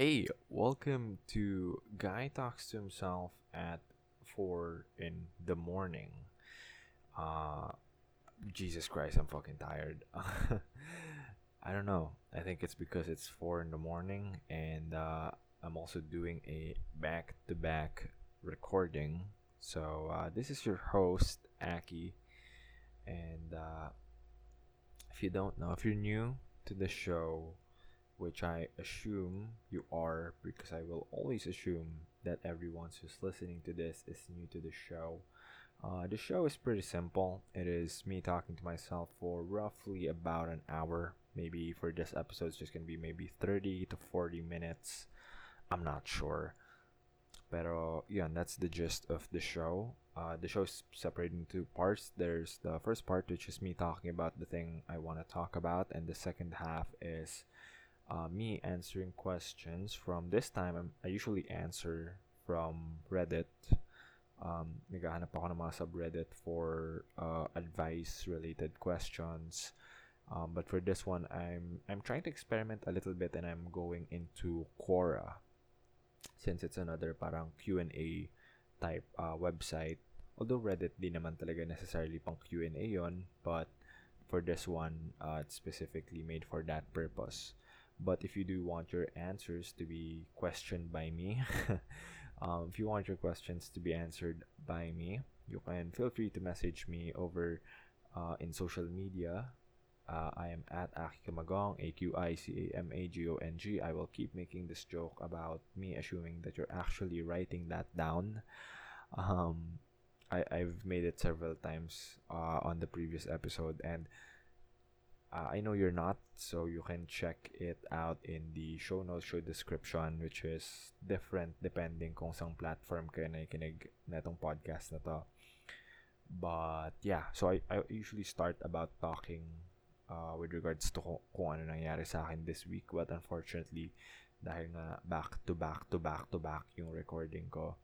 Hey, welcome to Guy Talks to Himself at 4 in the morning. Uh, Jesus Christ, I'm fucking tired. I don't know. I think it's because it's 4 in the morning and uh, I'm also doing a back to back recording. So, uh, this is your host, Aqi. And uh, if you don't know, if you're new to the show, which I assume you are because I will always assume that everyone who's listening to this is new to the show. Uh, the show is pretty simple. It is me talking to myself for roughly about an hour. Maybe for this episode, it's just gonna be maybe 30 to 40 minutes. I'm not sure. Pero, yeah, that's the gist of the show. Uh, the show is separated into parts. There's the first part, which is me talking about the thing I want to talk about, and the second half is uh, me answering questions from this time I'm, I usually answer from Reddit. Um, naghahanap ako ng mga subreddit for uh, advice related questions. Um, but for this one I'm I'm trying to experiment a little bit and I'm going into Quora. Since it's another parang Q&A type uh, website. Although Reddit di naman talaga necessarily pang Q&A yon but for this one uh, it's specifically made for that purpose but if you do want your answers to be questioned by me, um, if you want your questions to be answered by me, you can feel free to message me over uh, in social media. Uh, I am at Aqicamagong, A Q I C A M A G O N G. I will keep making this joke about me assuming that you're actually writing that down. Um, I, I've made it several times uh, on the previous episode, and uh, I know you're not, so you can check it out in the show notes, show description, which is different depending kung saan platform kayo nakikinig na itong podcast na to. But yeah, so I, I usually start about talking uh, with regards to kung, kung ano nangyari sa akin this week. But unfortunately, dahil nga back to back to back to back yung recording ko,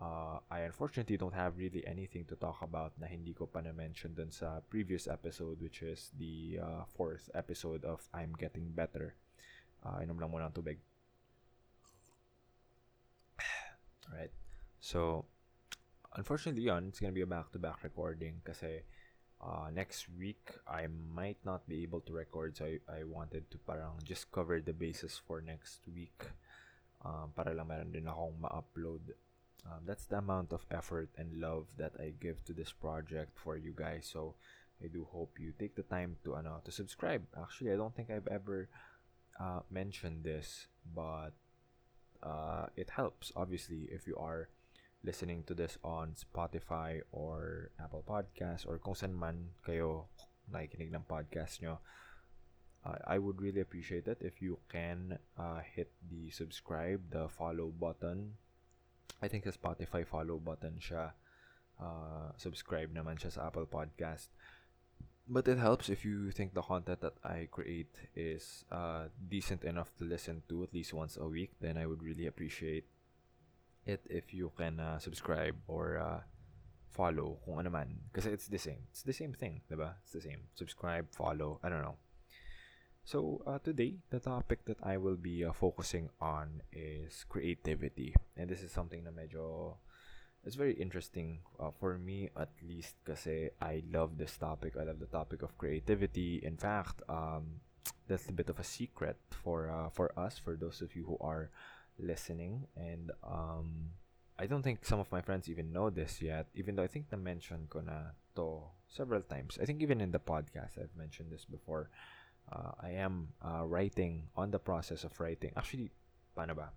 uh, I unfortunately don't have really anything to talk about na hindi ko pa na-mention dun sa previous episode which is the uh, fourth episode of I'm Getting Better. Uh, inom lang muna ng tubig. Alright. So, unfortunately yun, it's gonna be a back-to-back recording kasi uh, next week I might not be able to record so I, I wanted to parang just cover the basis for next week um, para lang meron din akong ma-upload um, that's the amount of effort and love that I give to this project for you guys. So I do hope you take the time to ano to subscribe. Actually, I don't think I've ever uh, mentioned this, but uh, it helps obviously if you are listening to this on Spotify or Apple Podcasts or kung saan man kayo nakikinig ng podcast nyo. Uh, I would really appreciate it if you can uh, hit the subscribe, the follow button I think sa Spotify follow button siya. Uh, subscribe naman siya sa Apple Podcast. But it helps if you think the content that I create is uh, decent enough to listen to at least once a week. Then I would really appreciate it if you can uh, subscribe or uh, follow kung ano man. Kasi it's the same. It's the same thing, diba? It's the same. Subscribe, follow, I don't know. So, uh, today, the topic that I will be uh, focusing on is creativity. And this is something na medyo, it's very interesting uh, for me at least kasi I love this topic. I love the topic of creativity. In fact, um, that's a bit of a secret for uh, for us, for those of you who are listening. And um, I don't think some of my friends even know this yet, even though I think na-mention ko na to several times. I think even in the podcast, I've mentioned this before uh, I am uh, writing on the process of writing. Actually, paano ba?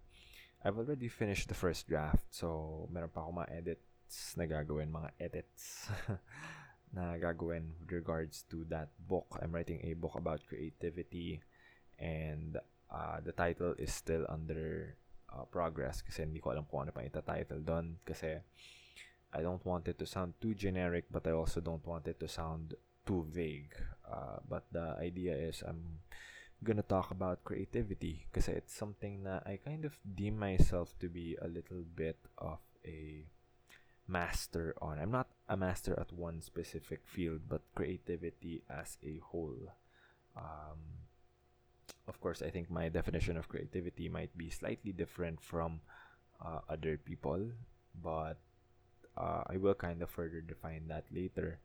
I've already finished the first draft. So, meron pa ako mga edits na gagawin, mga edits na gagawin with regards to that book. I'm writing a book about creativity and uh, the title is still under uh, progress kasi hindi ko alam kung ano pa ita-title doon kasi I don't want it to sound too generic but I also don't want it to sound too vague. Uh, but the idea is I'm gonna talk about creativity because it's something that I kind of deem myself to be a little bit of a master on. I'm not a master at one specific field, but creativity as a whole. Um, of course, I think my definition of creativity might be slightly different from uh, other people, but uh, I will kind of further define that later.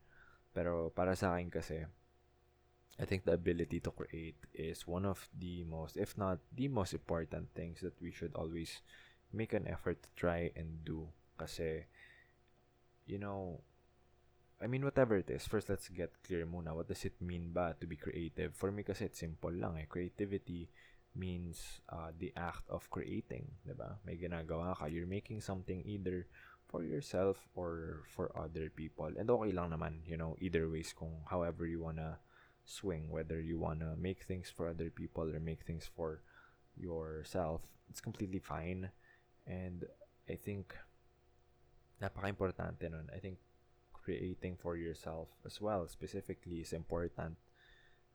Pero para sa akin kasi, I think the ability to create is one of the most, if not the most important things that we should always make an effort to try and do. Kasi, you know, I mean, whatever it is, first let's get clear muna. What does it mean ba to be creative? For me kasi it's simple lang eh. Creativity means uh, the act of creating, ba? May ginagawa ka. You're making something either for yourself or for other people. And okay lang naman, you know, either ways kung however you wanna swing, whether you wanna make things for other people or make things for yourself, it's completely fine. And I think napaka-importante nun. I think creating for yourself as well specifically is important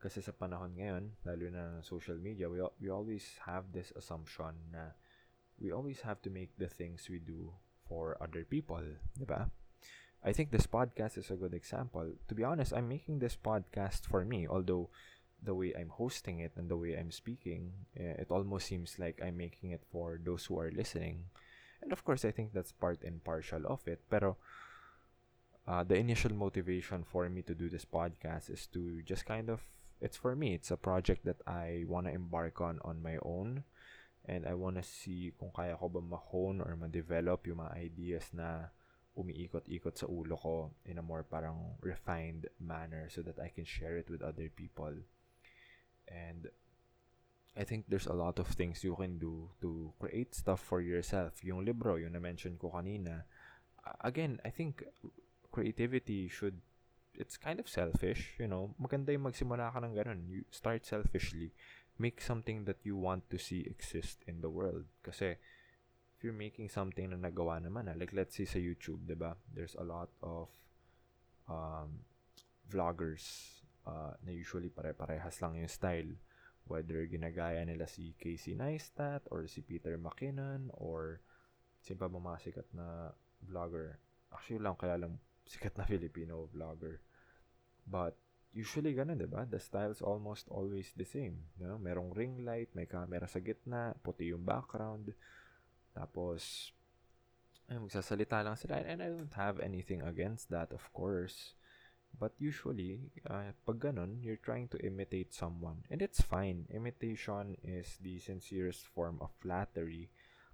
kasi sa panahon ngayon lalo na social media we, we always have this assumption na we always have to make the things we do for other people di ba I think this podcast is a good example. To be honest I'm making this podcast for me although the way I'm hosting it and the way I'm speaking eh, it almost seems like I'm making it for those who are listening. And of course I think that's part and partial of it pero uh, the initial motivation for me to do this podcast is to just kind of it's for me. It's a project that I want to embark on on my own. And I want to see kung kaya ko ba ma-hone or ma-develop yung mga ideas na umiikot-ikot sa ulo ko in a more parang refined manner so that I can share it with other people and I think there's a lot of things you can do to create stuff for yourself. Yung libro, yung na-mention ko kanina, again, I think creativity should it's kind of selfish, you know. Maganda yung magsimula ka ng ganun. You start selfishly. Make something that you want to see exist in the world. Kasi, you're making something na nagawa naman, ah, like let's say sa YouTube, di ba? There's a lot of um, vloggers uh, na usually pare-parehas lang yung style. Whether ginagaya nila si Casey Neistat or si Peter McKinnon or sino pa ba mga sikat na vlogger. Actually lang, kaya sikat na Filipino vlogger. But, usually ganun, di ba? The style's almost always the same. Know? Merong ring light, may camera sa gitna, puti yung background. Tapos, ay, magsasalita lang sila. And I don't have anything against that, of course. But usually, uh, pag ganun, you're trying to imitate someone. And it's fine. Imitation is the sincerest form of flattery.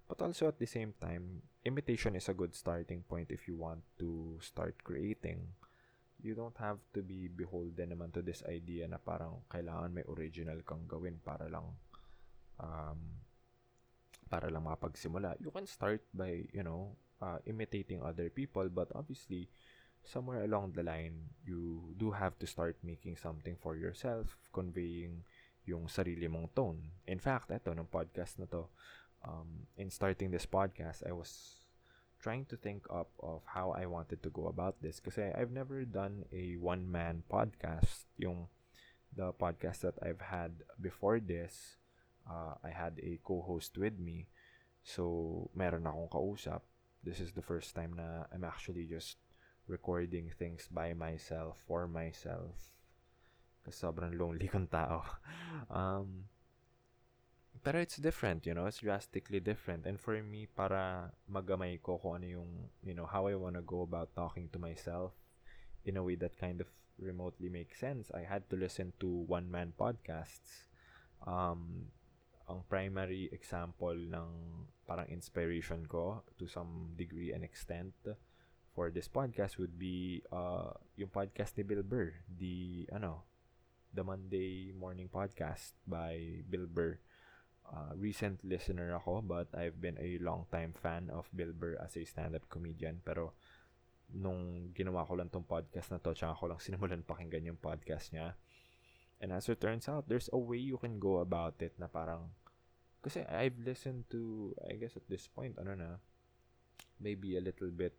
But also at the same time, imitation is a good starting point if you want to start creating. You don't have to be beholden naman to this idea na parang kailangan may original kang gawin para lang um, para lang makapagsimula. You can start by, you know, uh, imitating other people but obviously somewhere along the line you do have to start making something for yourself, conveying yung sarili mong tone. In fact, eto, ng podcast na to, um, in starting this podcast, I was trying to think up of how I wanted to go about this because I've never done a one man podcast. Yung the podcast that I've had before this, uh, I had a co-host with me. So, meron akong kausap. This is the first time na I'm actually just recording things by myself, for myself. Kasi sobrang lonely kong tao. um, pero it's different, you know, it's drastically different. And for me, para magamay ko kung ano yung, you know, how I want to go about talking to myself in a way that kind of remotely makes sense, I had to listen to one-man podcasts. Um, ang primary example ng parang inspiration ko to some degree and extent for this podcast would be uh, yung podcast ni Bill Burr, the, ano, the Monday Morning Podcast by Bill Burr. Uh, recent listener ako but I've been a long time fan of Bill Burr as a stand-up comedian. Pero nung ginawa ko lang tong podcast na to tsaka ko lang sinimulan pakinggan yung podcast niya and as it turns out there's a way you can go about it na parang kasi I've listened to I guess at this point ano na maybe a little bit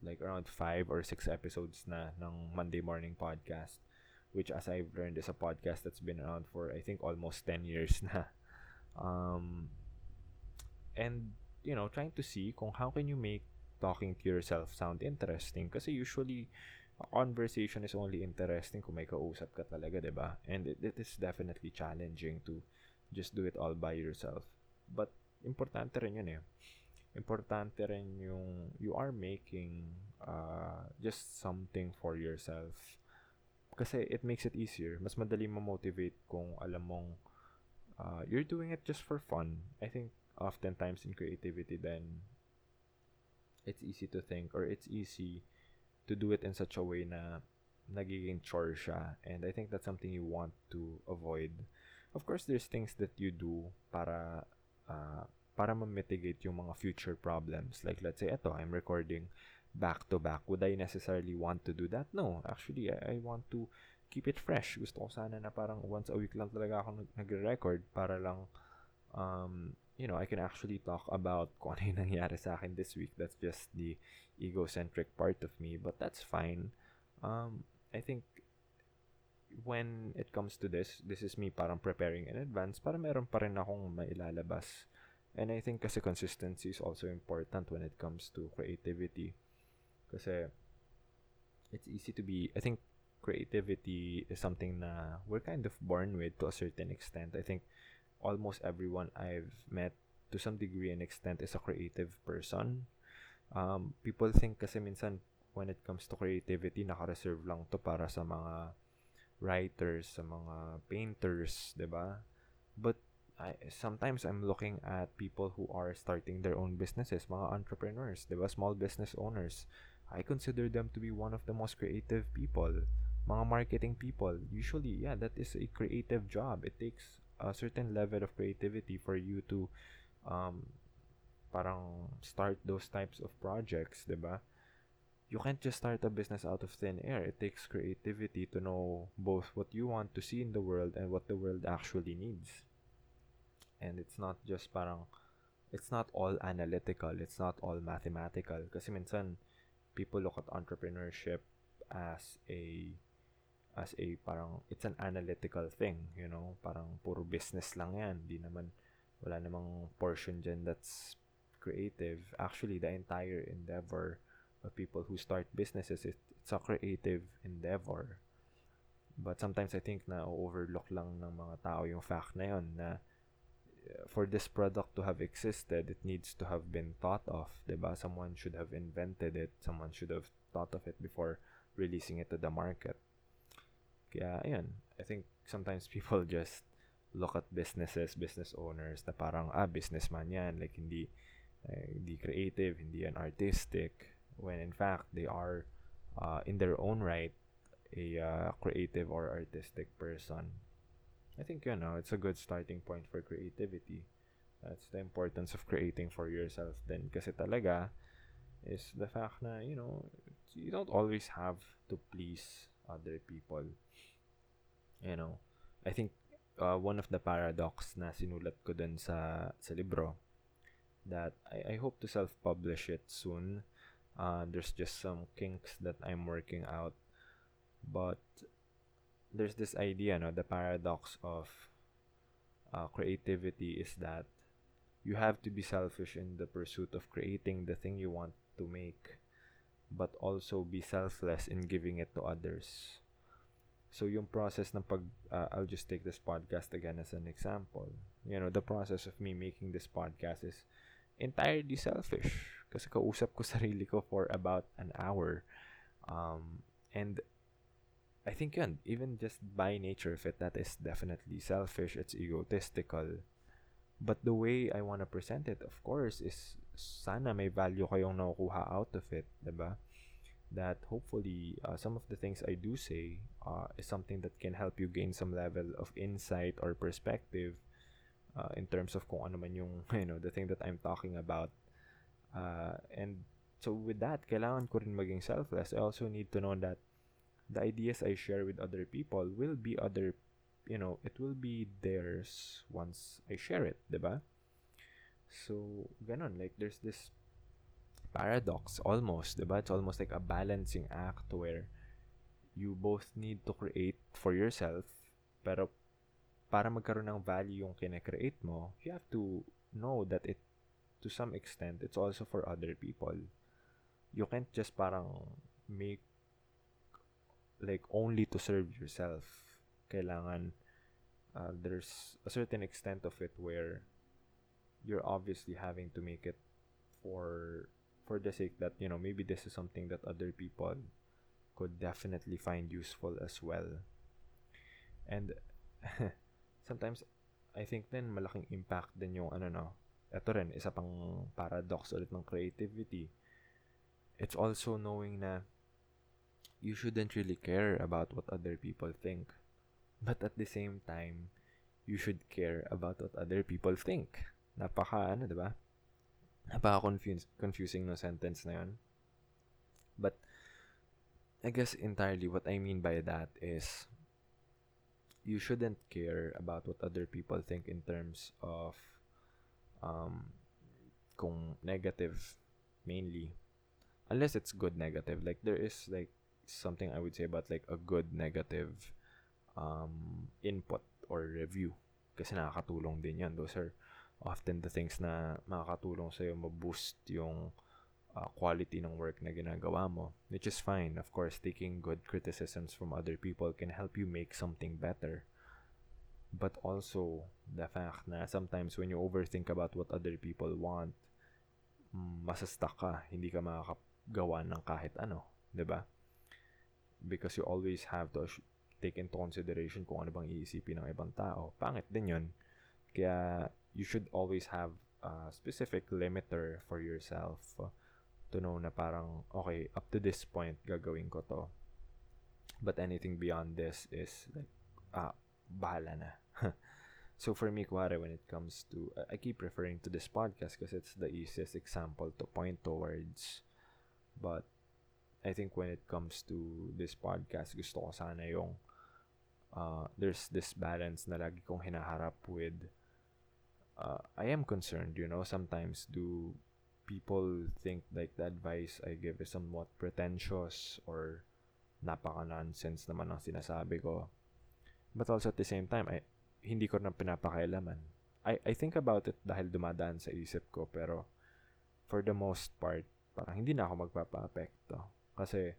like around 5 or 6 episodes na ng Monday morning podcast which as I've learned is a podcast that's been around for I think almost 10 years na. Um, and you know trying to see kung how can you make talking to yourself sound interesting kasi usually a conversation is only interesting kung may kausap ka talaga, 'di ba? And it, it is definitely challenging to just do it all by yourself. But importante rin yun eh. Importante rin yung you are making uh, just something for yourself. Kasi it makes it easier. Mas madali mo-motivate kung alam mong uh, you're doing it just for fun. I think oftentimes in creativity then it's easy to think or it's easy to do it in such a way na nagiging chore siya. And I think that's something you want to avoid. Of course, there's things that you do para uh, para ma-mitigate yung mga future problems. Like, let's say, eto, I'm recording back to back. Would I necessarily want to do that? No. Actually, I, I want to keep it fresh. Gusto ko sana na parang once a week lang talaga ako nag- nagre-record para lang, um, you know, I can actually talk about kung ano yung nangyari sa akin this week. That's just the egocentric part of me. But that's fine. Um, I think when it comes to this, this is me parang preparing in advance para meron pa rin akong mailalabas. And I think kasi consistency is also important when it comes to creativity. Kasi it's easy to be, I think creativity is something na we're kind of born with to a certain extent. I think almost everyone I've met to some degree and extent is a creative person. Um, people think kasi minsan when it comes to creativity, naka-reserve lang to para sa mga writers, sa mga painters, ba? But I, sometimes I'm looking at people who are starting their own businesses, mga entrepreneurs, ba? Small business owners. I consider them to be one of the most creative people. Mga marketing people, usually, yeah, that is a creative job. It takes a certain level of creativity for you to um, parang start those types of projects, 'di ba? you can't just start a business out of thin air. It takes creativity to know both what you want to see in the world and what the world actually needs. And it's not just parang, it's not all analytical, it's not all mathematical. Kasi minsan, people look at entrepreneurship as a, as a parang, it's an analytical thing, you know? Parang puro business lang yan. Di naman, wala namang portion dyan that's creative. Actually, the entire endeavor of people who start businesses, it, it's a creative endeavor. But sometimes I think na overlook lang ng mga tao yung fact na yun na uh, for this product to have existed, it needs to have been thought of, diba? Someone should have invented it. Someone should have thought of it before releasing it to the market. Kaya, ayun. I think sometimes people just look at businesses, business owners na parang, ah, businessman yan. Like, hindi, uh, hindi creative, hindi yan artistic when in fact they are uh, in their own right a uh, creative or artistic person. I think you know it's a good starting point for creativity. That's the importance of creating for yourself then kasi talaga is the fact na you know you don't always have to please other people. You know, I think uh, one of the paradox na sinulat ko dun sa sa libro that I, I hope to self-publish it soon uh, there's just some kinks that I'm working out. But there's this idea, no, the paradox of uh, creativity is that you have to be selfish in the pursuit of creating the thing you want to make, but also be selfless in giving it to others. So yung process ng pag uh, I'll just take this podcast again as an example. You know, the process of me making this podcast is entirely selfish kasi kausap ko sarili ko for about an hour. Um, and I think yun, even just by nature of it, that is definitely selfish. It's egotistical. But the way I want to present it, of course, is sana may value kayong nakukuha out of it, ba? That hopefully, uh, some of the things I do say uh, is something that can help you gain some level of insight or perspective uh, in terms of kung ano man yung, you know, the thing that I'm talking about Uh, and so with that, kailangan ko rin maging selfless. I also need to know that the ideas I share with other people will be other, you know, it will be theirs once I share it, ba? So, ganon. Like, there's this paradox almost, ba? It's almost like a balancing act where you both need to create for yourself, pero para magkaroon ng value yung kine-create mo, you have to know that it to some extent, it's also for other people. You can't just parang make like only to serve yourself. Kailangan uh, there's a certain extent of it where you're obviously having to make it for for the sake that you know maybe this is something that other people could definitely find useful as well. And sometimes I think then malaking impact din yung ano no? Ito rin isa pang paradox ulit ng creativity. It's also knowing na you shouldn't really care about what other people think. But at the same time you should care about what other people think. Napaka ano 'di ba napaka confuse, confusing no sentence na 'yon but I guess entirely what I mean by that is you shouldn't care about what other people think in terms of um kung negative mainly. Unless it's good negative. Like there is like something I would say about like a good negative um input or review. Kasi nakakatulong din yan those are often the things na makakatulong sa'yo ma-boost yung uh, quality ng work na ginagawa mo, which is fine. Of course, taking good criticisms from other people can help you make something better. But also, the fact na sometimes when you overthink about what other people want, masastuck ka, hindi ka makakagawa ng kahit ano, 'di ba? Because you always have to take into consideration kung ano bang iisipin ng ibang tao. Pangit din 'yun. Kaya you should always have a specific limiter for yourself to know na parang okay up to this point gagawin ko to. But anything beyond this is like ah bahala na. So for me kuwari when it comes to I keep referring to this podcast because it's the easiest example to point towards. But I think when it comes to this podcast gusto ko sana yung uh, there's this balance na lagi kong hinaharap with uh, I am concerned, you know, sometimes do people think like the advice I give is somewhat pretentious or napaka-nonsense naman ang sinasabi ko. But also at the same time, I, hindi ko na pinapakailaman. I, I think about it dahil dumadaan sa isip ko pero for the most part, parang hindi na ako magpapa-apekto. Kasi,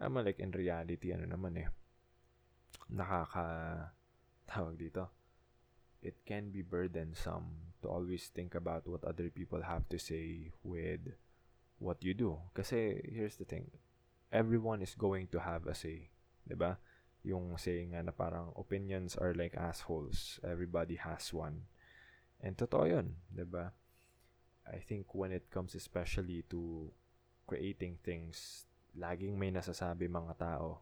naman like in reality, ano naman eh, nakaka, tawag dito, it can be burdensome to always think about what other people have to say with what you do. Kasi here's the thing, everyone is going to have a say, 'di ba? Yung saying nga na parang opinions are like assholes. Everybody has one. And totoo 'yun, 'di ba? I think when it comes especially to creating things, laging may nasasabi mga tao.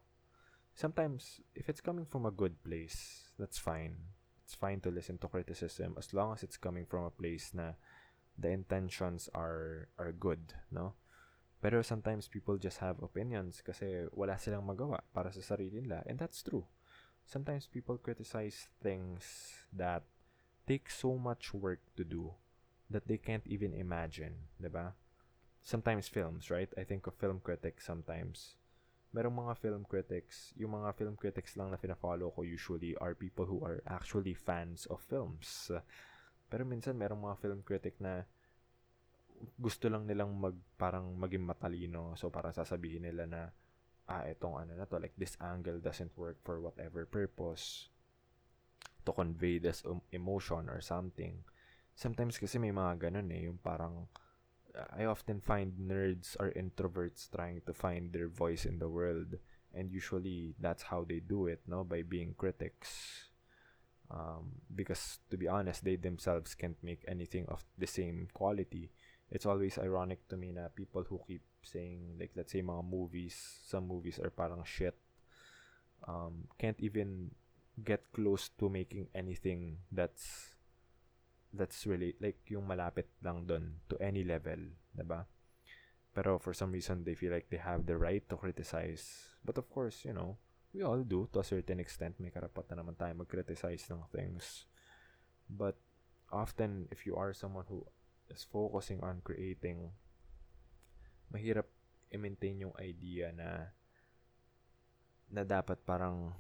Sometimes if it's coming from a good place, that's fine it's fine to listen to criticism as long as it's coming from a place na the intentions are are good, no? Pero sometimes people just have opinions kasi wala silang magawa para sa sarili nila and that's true. Sometimes people criticize things that take so much work to do that they can't even imagine, 'di ba? Sometimes films, right? I think of film critics sometimes merong mga film critics, yung mga film critics lang na fina-follow ko usually are people who are actually fans of films. Pero minsan merong mga film critic na gusto lang nilang mag parang maging matalino. So parang sasabihin nila na ah itong ano na to like this angle doesn't work for whatever purpose to convey this emotion or something. Sometimes kasi may mga ganun eh, yung parang I often find nerds or introverts trying to find their voice in the world, and usually that's how they do it, no, by being critics. Um, because to be honest, they themselves can't make anything of the same quality. It's always ironic to me na people who keep saying like let's say mga movies, some movies are parang shit. Um, can't even get close to making anything that's that's really like yung malapit lang doon to any level, 'di ba? Pero for some reason they feel like they have the right to criticize. But of course, you know, we all do to a certain extent. May karapatan naman tayo mag-criticize ng things. But often if you are someone who is focusing on creating mahirap i-maintain yung idea na na dapat parang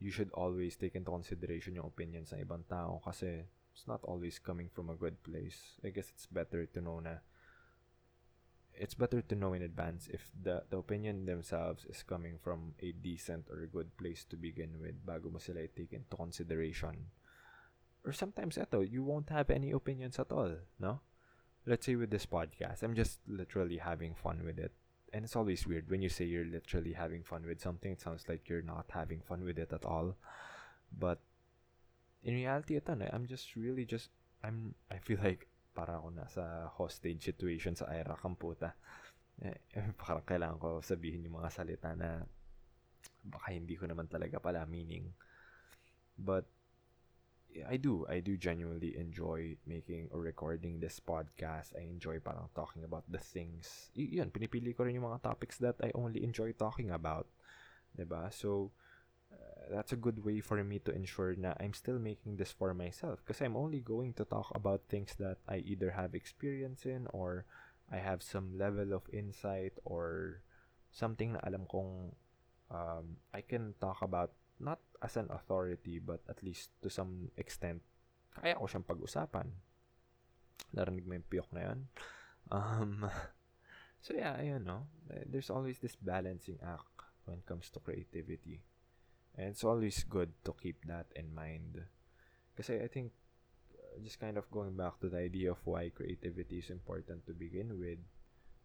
you should always take into consideration yung opinions ng ibang tao kasi it's not always coming from a good place. I guess it's better to know na it's better to know in advance if the, the opinion themselves is coming from a decent or a good place to begin with bago mo sila take into consideration. Or sometimes eto, you won't have any opinions at all, no? Let's say with this podcast, I'm just literally having fun with it. And it's always weird when you say you're literally having fun with something, it sounds like you're not having fun with it at all. But in reality, ito na, I'm just really just, I'm, I feel like para ako nasa hostage situation sa IRA kamputa. Eh, eh, parang kailangan ko sabihin yung mga salita na baka hindi ko naman talaga pala meaning. But I do. I do genuinely enjoy making or recording this podcast. I enjoy parang talking about the things. Y- yun, pinipili ko rin yung mga topics that I only enjoy talking about. ba? So, that's a good way for me to ensure na I'm still making this for myself because I'm only going to talk about things that I either have experience in or I have some level of insight or something na alam kong um, I can talk about not as an authority but at least to some extent kaya ko siyang pag-usapan. Narinig mo yung piyok na yun? Um, so yeah, ayun no. There's always this balancing act when it comes to creativity. And it's always good to keep that in mind. Because I think, uh, just kind of going back to the idea of why creativity is important to begin with,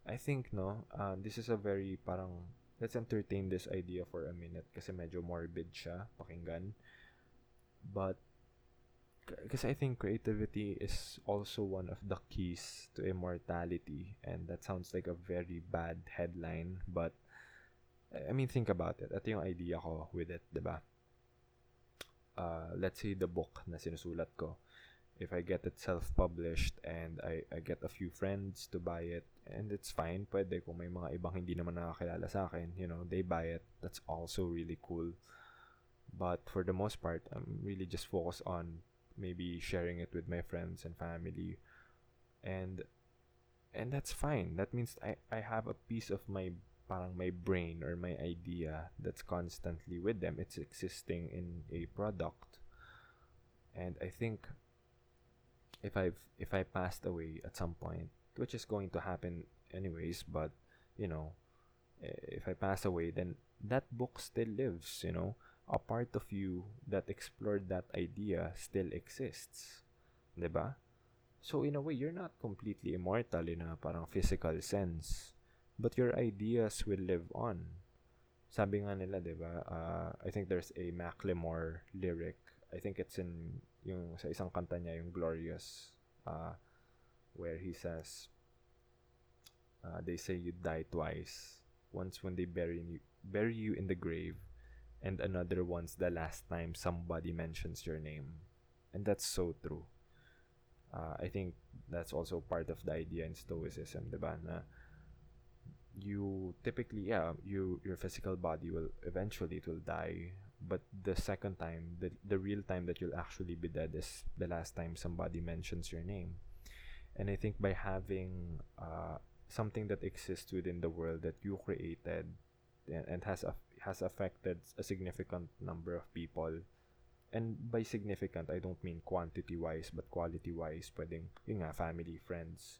I think, no, uh, this is a very parang, let's entertain this idea for a minute kasi medyo morbid siya, pakinggan. But, because I think creativity is also one of the keys to immortality. And that sounds like a very bad headline, but I mean, think about it. Ito yung idea ko with it, di? Uh, let's say the book na sinusulat ko. If I get it self-published and I, I get a few friends to buy it, and it's fine, pwede kung may mga ibang hindi naman nakakilala sa akin, you know, they buy it. That's also really cool. But for the most part, I'm really just focused on maybe sharing it with my friends and family. And and that's fine. That means I, I have a piece of my parang my brain or my idea that's constantly with them. It's existing in a product. And I think if I've if I passed away at some point, which is going to happen anyways, but you know, if I pass away, then that book still lives, you know. A part of you that explored that idea still exists. 'Di ba? So in a way, you're not completely immortal in a parang physical sense but your ideas will live on. Sabi nga nila, 'di ba? Uh, I think there's a Macklemore lyric. I think it's in yung sa isang kanta niya, yung Glorious, uh, where he says, uh, they say you die twice. Once when they bury you, bury you in the grave, and another once the last time somebody mentions your name. And that's so true. Uh, I think that's also part of the idea in Stoicism, 'di ba? Na you typically yeah you your physical body will eventually it will die. But the second time the the real time that you'll actually be dead is the last time somebody mentions your name. And i think by having uh, something that exists within the world that you created and, and has a, has affected a significant number of people and by significant I don't mean quantity wise but quality wise pwedeng nga family friends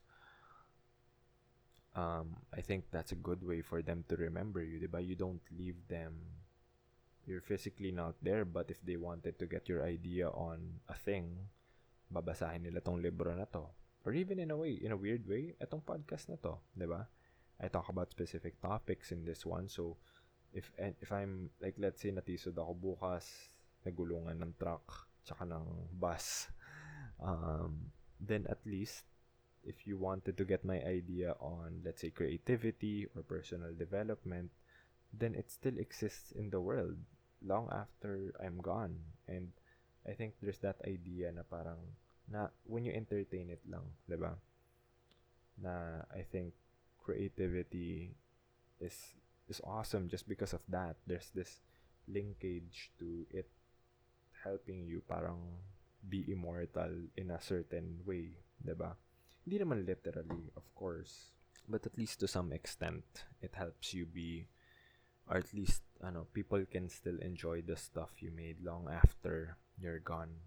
um, I think that's a good way for them to remember you, diba? You don't leave them. You're physically not there, but if they wanted to get your idea on a thing, babasahin nila tong libro na to. Or even in a way, in a weird way, etong podcast na to, diba? I talk about specific topics in this one, so if if I'm like let's say natisod ako bukas nagulungan ng truck tsaka ng bus um, then at least if you wanted to get my idea on, let's say, creativity or personal development, then it still exists in the world long after I'm gone. And I think there's that idea na parang, na when you entertain it lang, di? Na I think creativity is is awesome just because of that. There's this linkage to it helping you parang be immortal in a certain way, 'di ba? Hindi naman literally, of course. But at least to some extent, it helps you be, or at least, ano, people can still enjoy the stuff you made long after you're gone.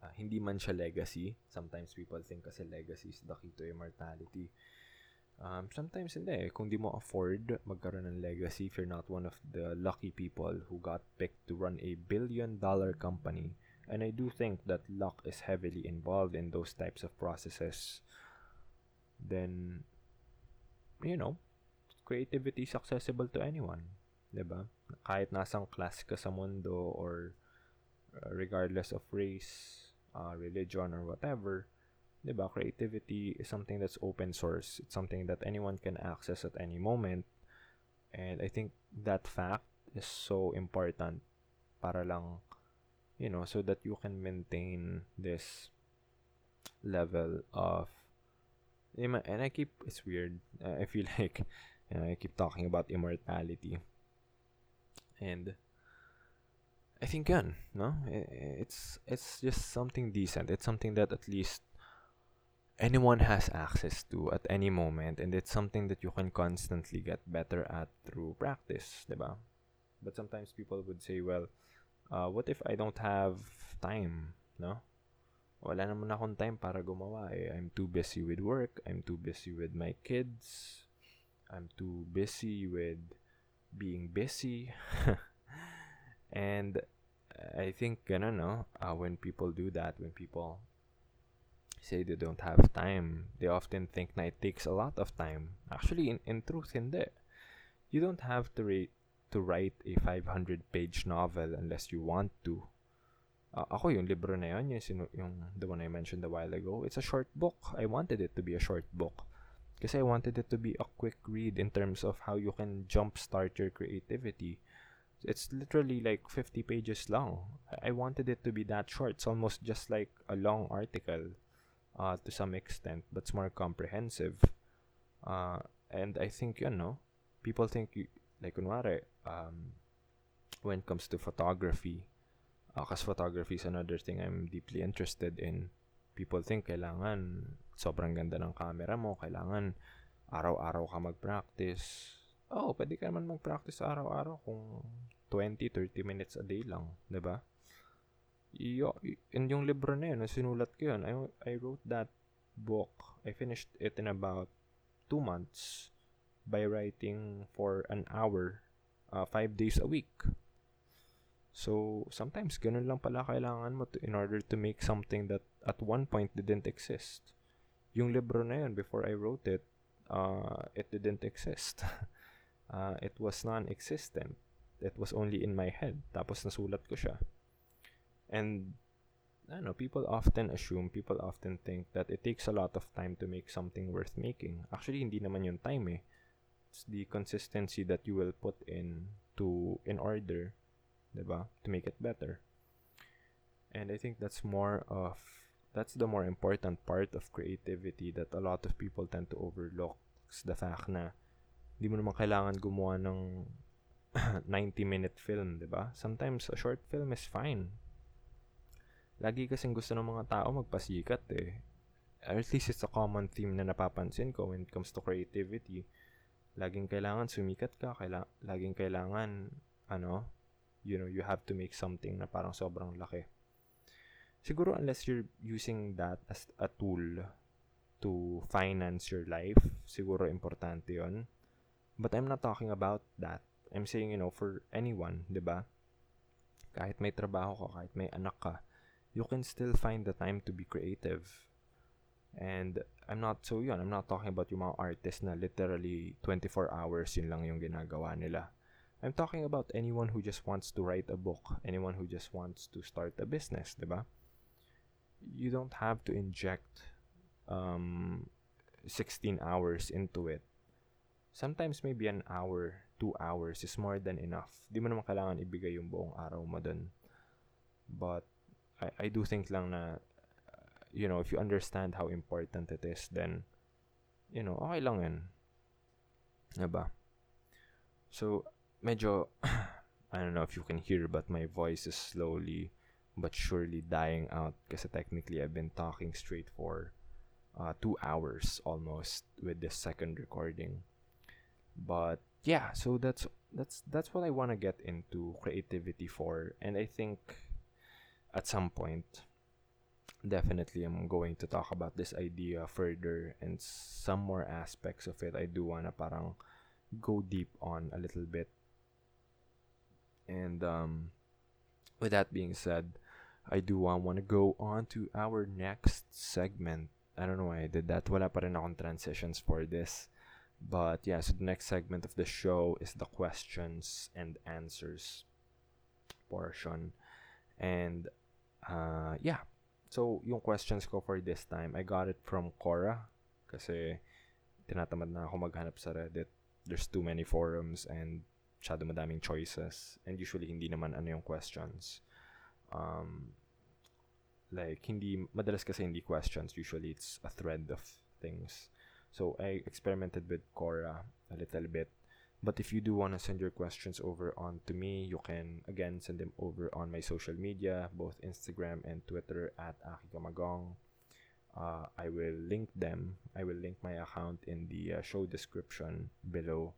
Uh, hindi man siya legacy. Sometimes people think kasi legacy is the immortality. Um, sometimes hindi eh. Kung di mo afford magkaroon ng legacy if you're not one of the lucky people who got picked to run a billion dollar company. And I do think that luck is heavily involved in those types of processes. Then, you know, creativity is accessible to anyone. ba? Kahit nasang class ka sa mundo or uh, regardless of race, uh, religion or whatever, ba? Creativity is something that's open source. It's something that anyone can access at any moment. And I think that fact is so important para lang you know so that you can maintain this level of and I keep it's weird. Uh, I feel like you know, I keep talking about immortality. And I think yun, no? It's it's just something decent. It's something that at least anyone has access to at any moment and it's something that you can constantly get better at through practice, diba? But sometimes people would say, well, uh, what if I don't have time, no? Wala naman akong time para gumawa eh. I'm too busy with work, I'm too busy with my kids, I'm too busy with being busy. and I think, don't know, uh, when people do that, when people say they don't have time, they often think na it takes a lot of time. Actually, in, in truth, hindi. You don't have to, re- to write a 500-page novel unless you want to. Uh, ako, yung libro na yun, yung, yung the one I mentioned a while ago, it's a short book. I wanted it to be a short book. Kasi I wanted it to be a quick read in terms of how you can jumpstart your creativity. It's literally like 50 pages long. I wanted it to be that short. It's almost just like a long article uh, to some extent, but it's more comprehensive. Uh, and I think, you know, people think, you, like, kunwari, um, when it comes to photography, because uh, photography is another thing I'm deeply interested in. People think kailangan sobrang ganda ng camera mo, kailangan araw-araw ka mag-practice. Oh, pwede ka naman mag-practice araw-araw kung 20-30 minutes a day lang, 'di ba? In yung libro na yun, sinulat ko yun, I, I wrote that book. I finished it in about two months by writing for an hour, uh, five days a week. So, sometimes ganun lang pala kailangan mo to, in order to make something that at one point didn't exist. Yung libro na yun, before I wrote it, uh, it didn't exist. uh, it was non-existent. It was only in my head. Tapos nasulat ko siya. And I know, people often assume, people often think that it takes a lot of time to make something worth making. Actually, hindi naman yung time eh. It's the consistency that you will put in to in order, 'di ba, to make it better. And I think that's more of that's the more important part of creativity that a lot of people tend to overlook. It's the fact na hindi mo naman kailangan gumawa ng 90-minute film, 'di ba? Sometimes a short film is fine lagi kasing gusto ng mga tao magpasikat eh. Or at least it's a common theme na napapansin ko when it comes to creativity. Laging kailangan sumikat ka, kaila- laging kailangan, ano, you know, you have to make something na parang sobrang laki. Siguro unless you're using that as a tool to finance your life, siguro importante yon. But I'm not talking about that. I'm saying, you know, for anyone, di ba? Kahit may trabaho ka, kahit may anak ka, you can still find the time to be creative. And I'm not so yun, I'm not talking about yung mga artists na literally 24 hours yun lang yung ginagawa nila. I'm talking about anyone who just wants to write a book, anyone who just wants to start a business, di ba? You don't have to inject um, 16 hours into it. Sometimes maybe an hour, two hours is more than enough. Di mo naman kailangan ibigay yung buong araw mo dun. But I, I do think lang na you know, if you understand how important it is, then you know, okay lang yan. Diba? So, medyo I don't know if you can hear but my voice is slowly but surely dying out kasi technically I've been talking straight for uh, two hours almost with this second recording. But yeah, so that's that's that's what I want to get into creativity for, and I think at some point definitely I'm going to talk about this idea further and some more aspects of it I do wanna parang go deep on a little bit. And um, with that being said, I do want to go on to our next segment. I don't know why I did that. Wala pa rin akong transitions for this. But yeah, so the next segment of the show is the questions and answers portion. And uh, yeah, so yung questions ko for this time, I got it from Cora kasi tinatamad na ako maghanap sa Reddit. There's too many forums and masyado madaming choices. And usually, hindi naman ano yung questions. Um, like, hindi, madalas kasi hindi questions. Usually, it's a thread of things. So, I experimented with Quora a little bit. But if you do want to send your questions over on to me, you can again send them over on my social media, both Instagram and Twitter at Aqicamagong. Uh, I will link them. I will link my account in the uh, show description below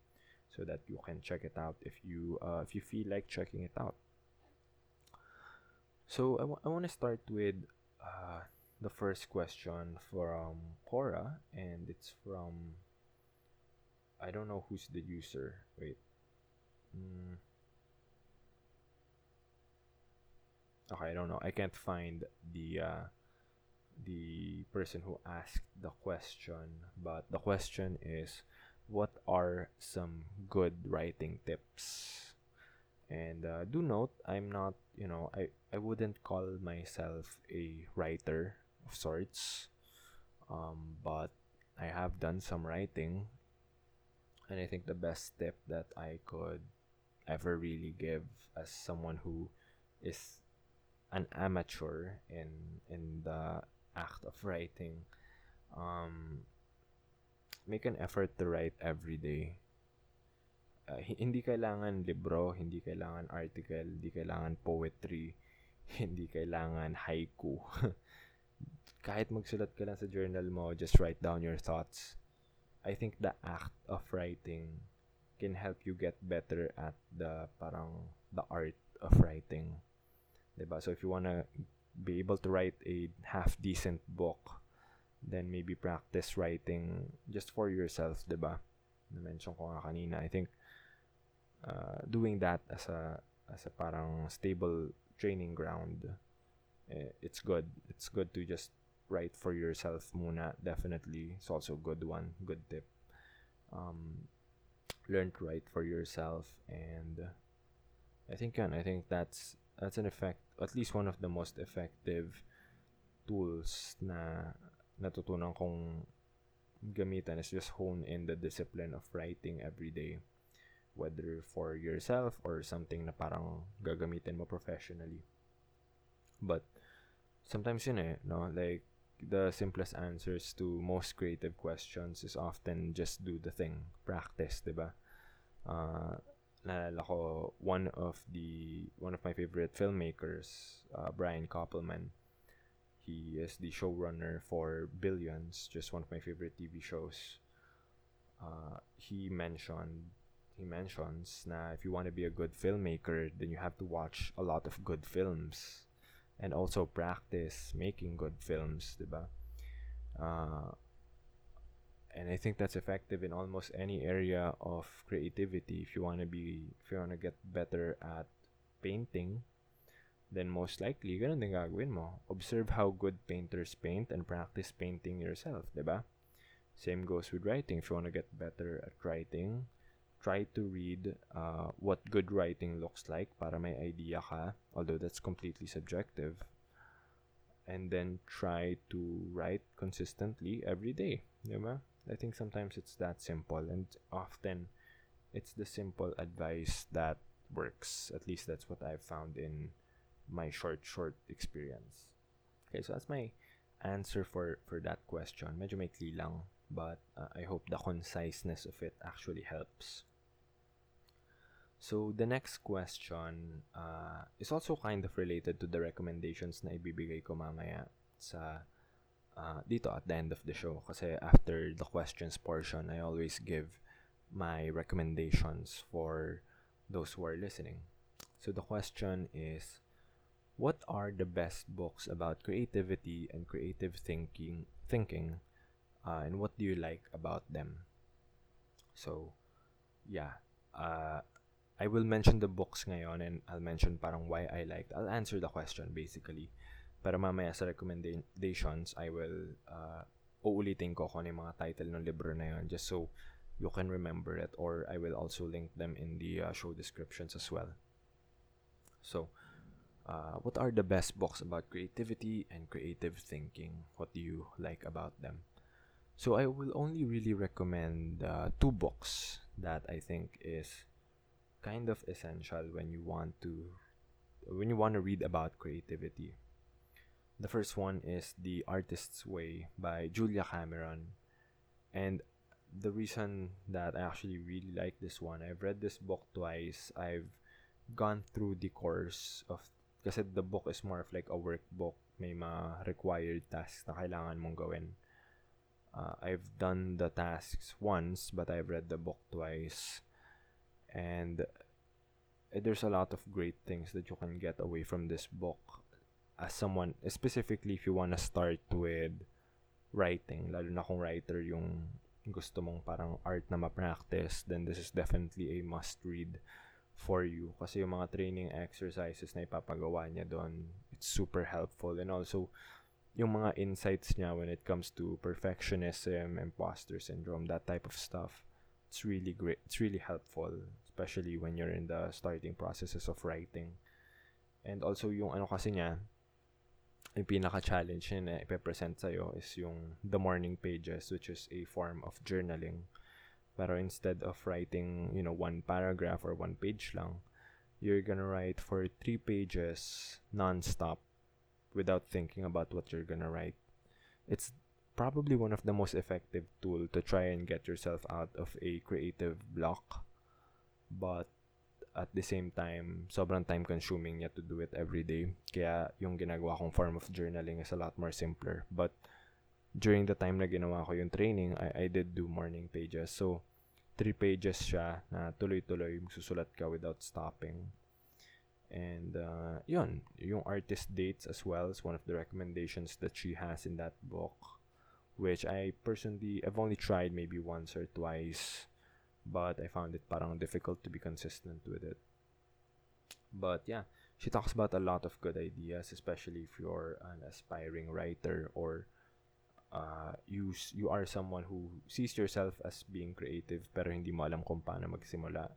so that you can check it out if you uh, if you feel like checking it out. So I, w- I want to start with uh, the first question from Quora, and it's from I don't know who's the user. Wait. Mm. Okay, I don't know. I can't find the uh, the person who asked the question, but the question is what are some good writing tips? And uh, do note, I'm not, you know, I, I wouldn't call myself a writer of sorts, um, but I have done some writing. And I think the best tip that I could ever really give as someone who is an amateur in in the act of writing um, make an effort to write every day. Uh, hindi kailangan libro, hindi kailangan article, hindi kailangan poetry, hindi kailangan haiku. Kahit magsulat ka lang sa journal mo, just write down your thoughts. I think the act of writing can help you get better at the parang the art of writing. ba? So if you wanna be able to write a half decent book, then maybe practice writing just for yourself, ba? Na-mention ko nga kanina. I think uh, doing that as a as a parang stable training ground eh, it's good. It's good to just write for yourself muna. Definitely. It's also a good one. Good tip. Um, learn to write for yourself and I think yan, I think that's that's an effect at least one of the most effective tools na natutunan kong gamitan is just hone in the discipline of writing every day whether for yourself or something na parang gagamitin mo professionally but sometimes yun eh no like the simplest answers to most creative questions is often just do the thing practice diba uh, naalala ko one of the one of my favorite filmmakers uh, Brian Koppelman he is the showrunner for Billions, just one of my favorite TV shows. Uh, he mentioned he mentions na if you want to be a good filmmaker, then you have to watch a lot of good films and also practice making good films, diba? Uh, and I think that's effective in almost any area of creativity. If you want to be, if you want to get better at painting, then most likely, ganun din gagawin mo. Observe how good painters paint and practice painting yourself, di ba? Same goes with writing. If you want to get better at writing, try to read uh, what good writing looks like para may idea ka, although that's completely subjective. And then try to write consistently every day, di ba? I think sometimes it's that simple and often it's the simple advice that works. At least that's what I've found in my short short experience. Okay, so that's my answer for for that question. Medyo maikli lang, but uh, I hope the conciseness of it actually helps. So the next question uh, is also kind of related to the recommendations na ibibigay ko mamaya sa uh, dito at the end of the show kasi after the questions portion I always give my recommendations for those who are listening. So the question is what are the best books about creativity and creative thinking thinking uh, and what do you like about them so yeah uh, I will mention the books ngayon and I'll mention parang why I liked I'll answer the question basically pero mamaya sa recommendations I will uh, uulitin ko kung mga title ng libro na yun just so you can remember it or I will also link them in the uh, show descriptions as well so uh, what are the best books about creativity and creative thinking? What do you like about them? So I will only really recommend uh, two books that I think is kind of essential when you want to when you want to read about creativity. The first one is The Artist's Way by Julia Cameron. And the reason that I actually really like this one, I've read this book twice. I've gone through the course of kasi the book is more of like a workbook. May mga required tasks na kailangan mong gawin. Uh, I've done the tasks once, but I've read the book twice. And uh, there's a lot of great things that you can get away from this book as someone, specifically if you want to start with writing, lalo na kung writer yung gusto mong parang art na ma-practice, then this is definitely a must read for you kasi yung mga training exercises na ipapagawa niya doon it's super helpful and also yung mga insights niya when it comes to perfectionism, imposter syndrome, that type of stuff. It's really great. It's really helpful, especially when you're in the starting processes of writing. And also yung ano kasi niya, yung pinaka-challenge niya na ipe-present sa'yo is yung the morning pages which is a form of journaling Pero instead of writing, you know, one paragraph or one page lang, you're gonna write for three pages non-stop without thinking about what you're gonna write. It's probably one of the most effective tool to try and get yourself out of a creative block. But at the same time, sobrang time consuming niya to do it every day. Kaya yung ginagawa kong form of journaling is a lot more simpler. But during the time na ginawa ko yung training, I, I did do morning pages. So, three pages siya na tuloy-tuloy susulat ka without stopping. And, uh, yun, yung artist dates as well is one of the recommendations that she has in that book, which I personally, I've only tried maybe once or twice, but I found it parang difficult to be consistent with it. But yeah, she talks about a lot of good ideas, especially if you're an aspiring writer or uh, you you are someone who sees yourself as being creative pero hindi mo alam kung paano magsimula.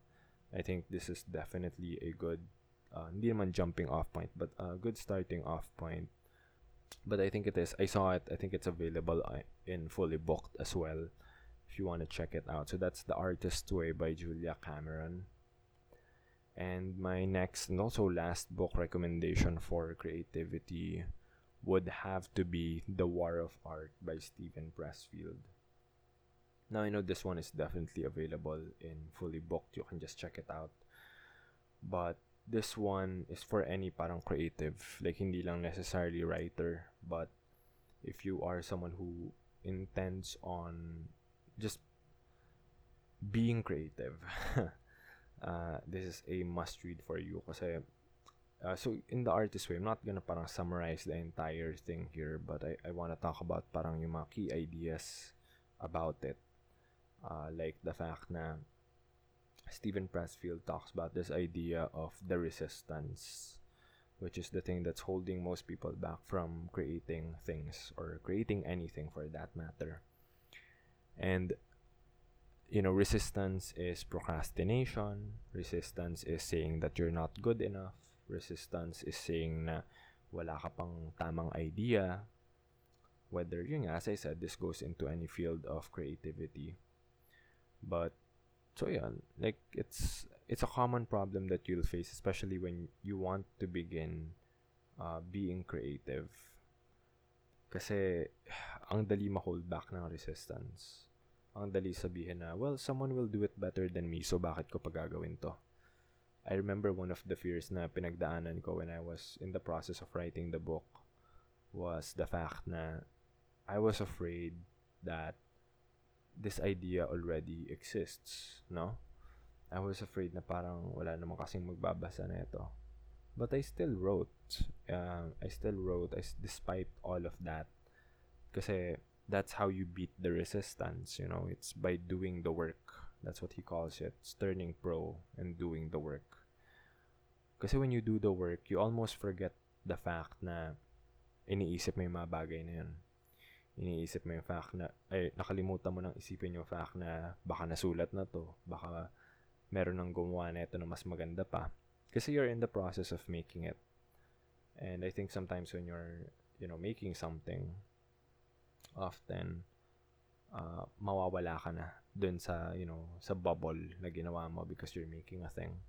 I think this is definitely a good uh, hindi naman jumping off point but a good starting off point. But I think it is. I saw it. I think it's available uh, in fully booked as well if you want to check it out. So that's The Artist's Way by Julia Cameron. And my next and also last book recommendation for creativity would have to be The War of Art by Steven Pressfield. Now I know this one is definitely available in fully booked. You can just check it out. But this one is for any parang creative, like hindi lang necessarily writer, but if you are someone who intends on just being creative, uh, this is a must read for you kasi Uh, so in the artist way, I'm not gonna parang summarize the entire thing here, but I, I wanna talk about parang yung mga key ideas about it. Uh, like the fact na Steven Pressfield talks about this idea of the resistance, which is the thing that's holding most people back from creating things or creating anything for that matter. And you know, resistance is procrastination. Resistance is saying that you're not good enough resistance is saying na wala ka pang tamang idea. Whether, yun nga, as I said, this goes into any field of creativity. But, so yeah, like, it's, it's a common problem that you'll face, especially when you want to begin uh, being creative. Kasi, ang dali ma-hold back ng resistance. Ang dali sabihin na, well, someone will do it better than me, so bakit ko pa gagawin to? I remember one of the fears na pinagdaanan ko when I was in the process of writing the book was the fact na I was afraid that this idea already exists, no? I was afraid na parang wala naman kasing magbabasa na ito. but I still wrote. Uh, I still wrote I, despite all of that. Kasi that's how you beat the resistance, you know. It's by doing the work. That's what he calls it. It's turning pro and doing the work. Kasi when you do the work, you almost forget the fact na iniisip mo yung mga bagay na yun. Iniisip mo yung fact na, ay, nakalimutan mo nang isipin yung fact na baka nasulat na to, baka meron nang gumawa na ito na mas maganda pa. Kasi you're in the process of making it. And I think sometimes when you're, you know, making something, often, uh, mawawala ka na dun sa, you know, sa bubble na ginawa mo because you're making a thing.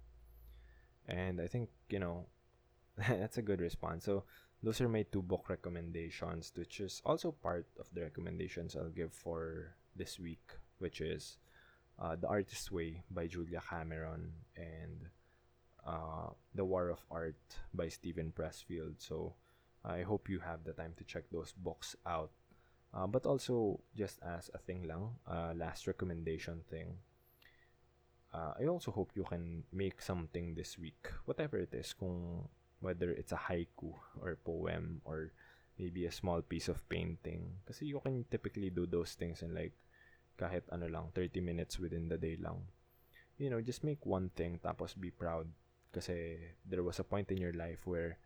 And I think, you know, that's a good response. So those are my two book recommendations, which is also part of the recommendations I'll give for this week, which is uh, The Artist's Way by Julia Cameron and uh, The War of Art by Steven Pressfield. So I hope you have the time to check those books out. Uh, but also, just as a thing lang, uh, last recommendation thing, uh, I also hope you can make something this week, whatever it is, kung whether it's a haiku or poem or maybe a small piece of painting. Kasi you can typically do those things in like kahit ano lang, 30 minutes within the day lang. You know, just make one thing tapos be proud. Kasi there was a point in your life where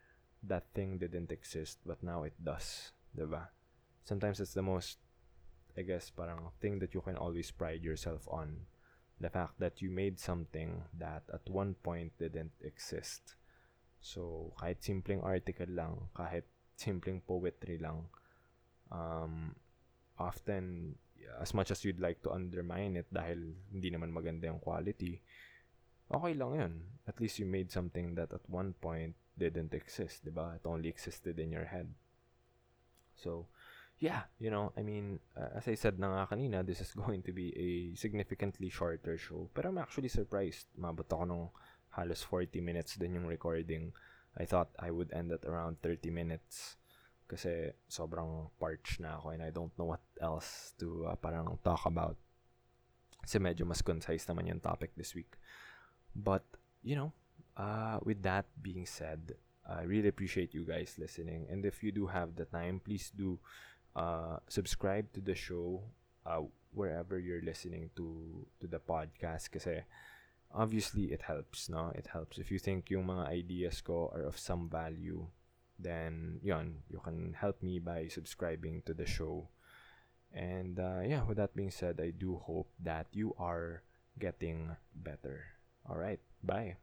that thing didn't exist but now it does. Diba? Sometimes it's the most, I guess, parang thing that you can always pride yourself on the fact that you made something that at one point didn't exist. So, kahit simpleng article lang, kahit simpleng poetry lang, um, often, as much as you'd like to undermine it dahil hindi naman maganda yung quality, okay lang yun. At least you made something that at one point didn't exist, di ba? It only existed in your head. So, yeah, you know, I mean, uh, as I said na nga kanina, this is going to be a significantly shorter show. Pero I'm actually surprised. Mabot ako nung halos 40 minutes din yung recording. I thought I would end at around 30 minutes. Kasi sobrang parched na ako and I don't know what else to uh, parang talk about. Kasi medyo mas concise naman yung topic this week. But, you know, uh, with that being said, I really appreciate you guys listening. And if you do have the time, please do uh, subscribe to the show uh, wherever you're listening to to the podcast kasi obviously it helps no? It helps. If you think yung mga ideas ko are of some value then yon you can help me by subscribing to the show. And uh, yeah with that being said i do hope that you are getting better. All right. Bye